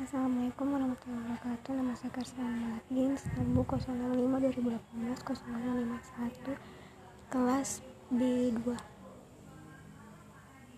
Assalamualaikum warahmatullahi wabarakatuh. Nama saya Karsa Martin Stambu 065 2018 0051 Kelas B2